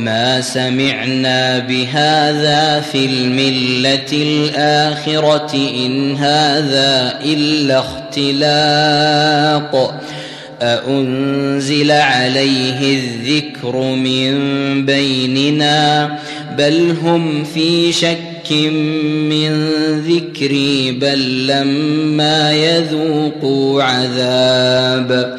ما سمعنا بهذا في الملة الآخرة إن هذا إلا اختلاق. أأنزل عليه الذكر من بيننا؟ بل هم في شك من ذكري بل لما يذوقوا عذاب.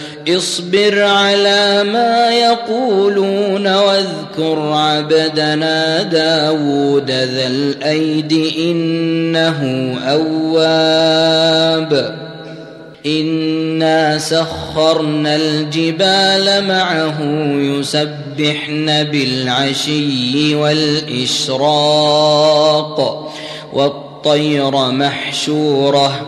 اصبر على ما يقولون واذكر عبدنا داود ذا الأيد إنه أواب. إنا سخرنا الجبال معه يسبحن بالعشي والإشراق والطير محشوره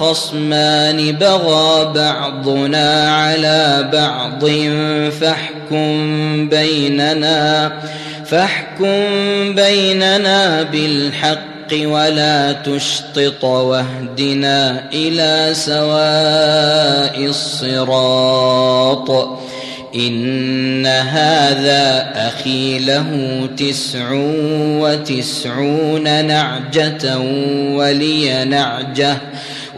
خصمان بغى بعضنا على بعض فاحكم بيننا فاحكم بيننا بالحق ولا تشطط واهدنا إلى سواء الصراط. إن هذا أخي له تسع وتسعون نعجة ولي نعجة.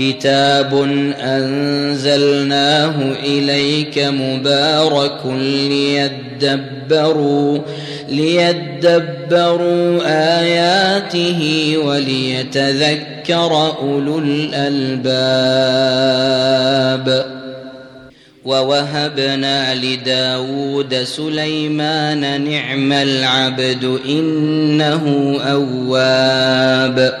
كتاب أنزلناه إليك مبارك ليدبروا ليدبروا آياته وليتذكر أولو الألباب. ووهبنا لداود سليمان نعم العبد إنه أواب.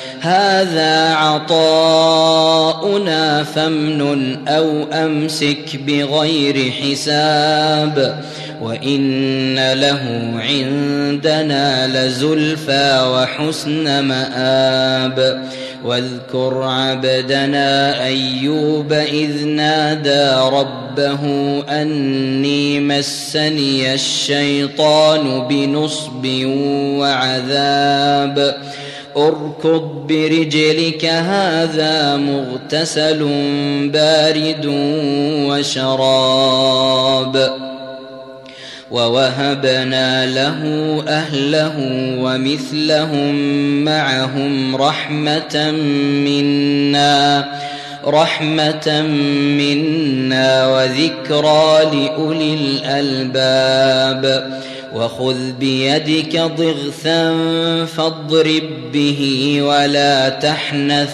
هذا عطاؤنا فامنن أو أمسك بغير حساب وإن له عندنا لزلفى وحسن مآب واذكر عبدنا أيوب إذ نادى ربه أني مسني الشيطان بنصب وعذاب اركض برجلك هذا مغتسل بارد وشراب. ووهبنا له أهله ومثلهم معهم رحمة منا رحمة منا وذكرى لأولي الألباب. وخذ بيدك ضغثا فاضرب به ولا تحنث.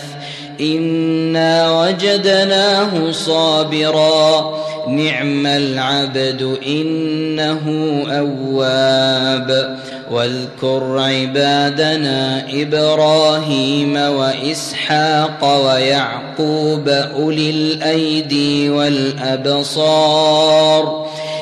إنا وجدناه صابرا. نعم العبد إنه أواب. واذكر عبادنا إبراهيم وإسحاق ويعقوب أولي الأيدي والأبصار.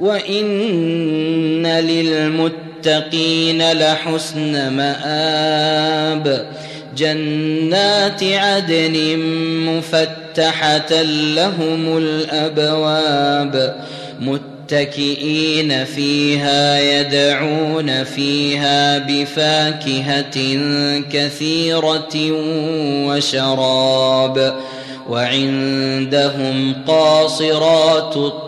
وإن للمتقين لحسن مآب جنات عدن مفتحة لهم الأبواب متكئين فيها يدعون فيها بفاكهة كثيرة وشراب وعندهم قاصرات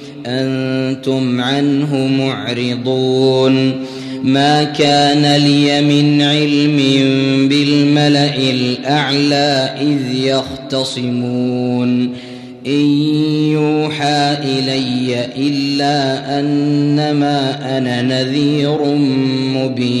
أنتم عنه معرضون. ما كان لي من علم بالملأ الأعلى إذ يختصمون. إن يوحى إلي إلا أنما أنا نذير مبين. إذ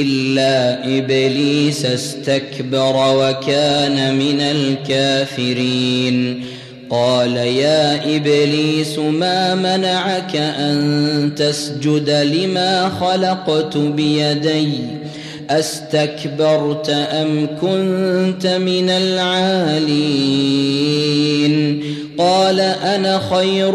إلا إبليس استكبر وكان من الكافرين. قال يا إبليس ما منعك أن تسجد لما خلقت بيدي؟ أستكبرت أم كنت من العالين؟ قال أنا خير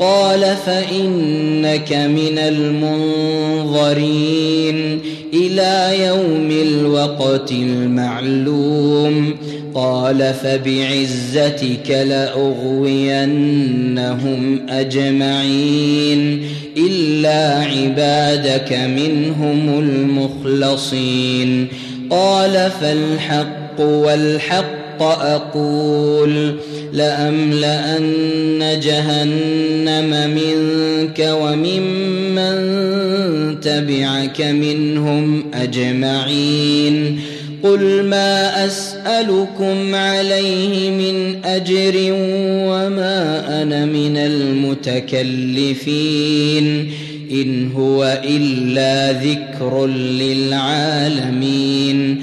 قال فإنك من المنظرين إلى يوم الوقت المعلوم قال فبعزتك لأغوينهم أجمعين إلا عبادك منهم المخلصين قال فالحق والحق أقول لأملأن جهنم منك وممن تبعك منهم أجمعين. قل ما أسألكم عليه من أجر وما أنا من المتكلفين. إن هو إلا ذكر للعالمين.